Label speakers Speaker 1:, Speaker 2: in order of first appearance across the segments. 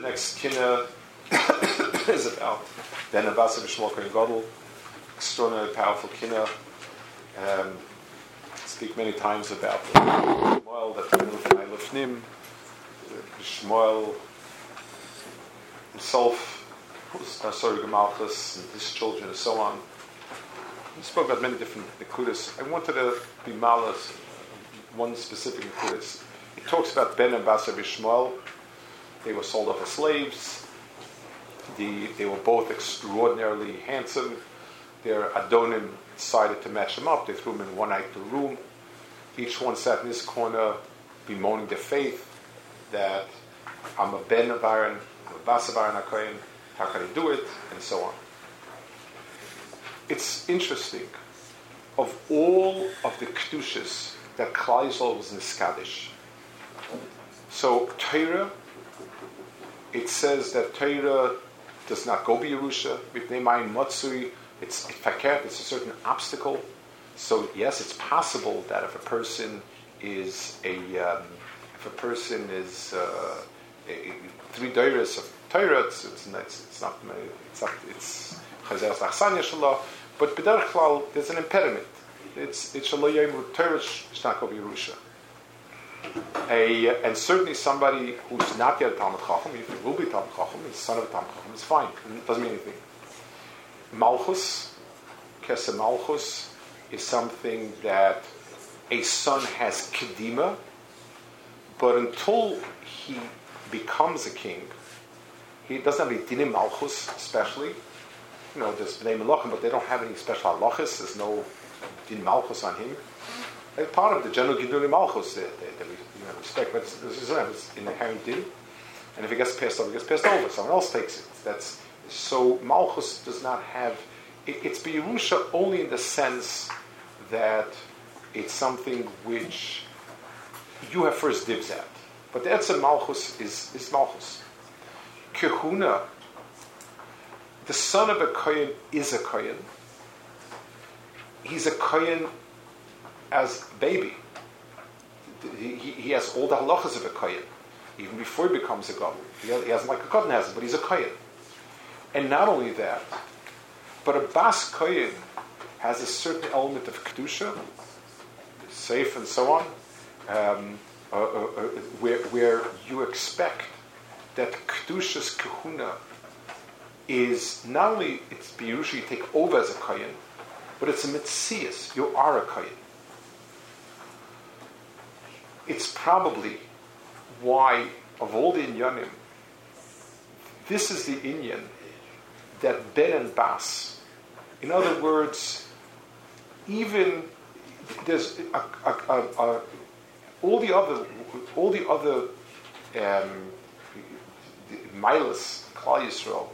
Speaker 1: the next kinna is about Ben Abbas of Shmuel Kohen Gadol, extraordinarily powerful kinna. Um, speak many times about the Shmuel that from Eilifnim, Shmuel himself, uh, sorry, Gemalchus, and his children, and so on. We spoke about many different Nikudas. I wanted to be malas, one specific Nikudas. He talks about Ben and Basa Shmuel. They were sold off as slaves. The, they were both extraordinarily handsome. Their Adonim decided to match them up. They threw them in one night to room. Each one sat in his corner, bemoaning their faith that I'm a Ben of Aaron, I'm a Bas of Aaron HaKoyin, how can I do it, and so on. It's interesting. Of all of the Kedushas that Klal was in Skadish, so Torah, it says that Torah does not go be Yerusha, Mipnei Matsui, it's fakert, it's a certain obstacle. So yes, it's possible that if a person is a um, if a person is uh, a, three dairas of Torah, it's, it's, it's, not it's not it's chazer achsanya shalom, but b'derech klal there's an impediment. It's it's shalom Torah shnako Yerusha. A, and certainly somebody who's not yet a Talmud Chacham, if he will be Talmud Chacham, he's son of a Talmud Chacham, it's fine. It doesn't mean anything. Malchus, Kesem Malchus, is something that a son has kedima, but until he becomes a king, he doesn't have any dinim malchus, especially. You know, there's bnei melachim, but they don't have any special halachas. There's no din malchus on him. They're part of the general giduli malchus uh, that, that, we you know, respect, but it's, it's, uh, it's inherent din. And if he gets passed over, he gets passed over. Someone else takes it. That's so malchus does not have. It, it's biyerusha only in the sense that it's something which you have first dibs at. But the Etzem Malchus is, is Malchus. Kehuna, the son of a Kohen is a Kohen. He's a Kohen as baby. He, he, has all the halachas of a Kohen, even before he becomes a Gadol. He, he hasn't like a Kohen has but he's a Kohen. And not only that, but a Bas Kohen has a certain element of Kedusha, safe and so on, um, uh, uh, uh, where, where you expect that Kedushas Kahuna is not only it's you take over as a kohen, but it's a Mitzias, you are a Kayan. It's probably why, of all the Inyanim, this is the Inyan that Ben and Bas, in other words, even there's a, a, a, all the other, all the other um, milas, Klal Yisrael,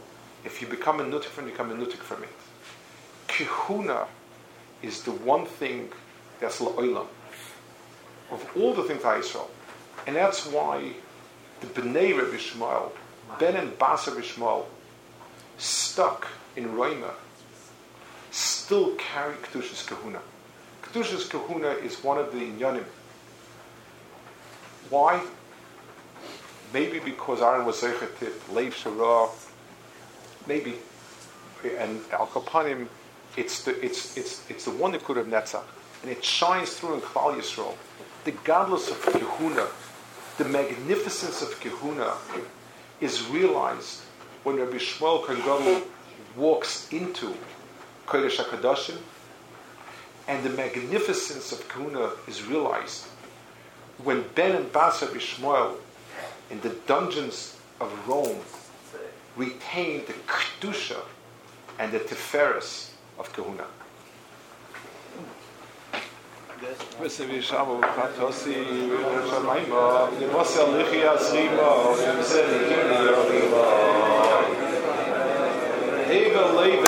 Speaker 1: if you become a nutik from you become a nutik from it. Kihuna is the one thing that's la'olam of all the things Klal Yisrael, and that's why the Bnei Rabbi Shmuel, Ben and Bas Rabbi Shmuel, stuck in Roima, still carry Kedushas Kahuna. Kedushas Kahuna is one of the inyanim why? Maybe because Aaron was Zeichetit, Leif Shara, maybe. And Al Kapanim, it's the, it's, it's, it's the one that could have Netzach. And it shines through in Klal Yisrael. The godless of Kehuna, the magnificence of Kehuna is realized when Rabbi Shmuel Kohen walks into Kodesh HaKadoshim, and the magnificence of Kehuna is realized when Ben and Basa Bishmoel in the dungeons of Rome retain the Kedusha and the Tiferes of Kahuna. Wisst ihr, wie ich habe, wie ich habe, wie ich habe, wie ich habe, wie ich habe,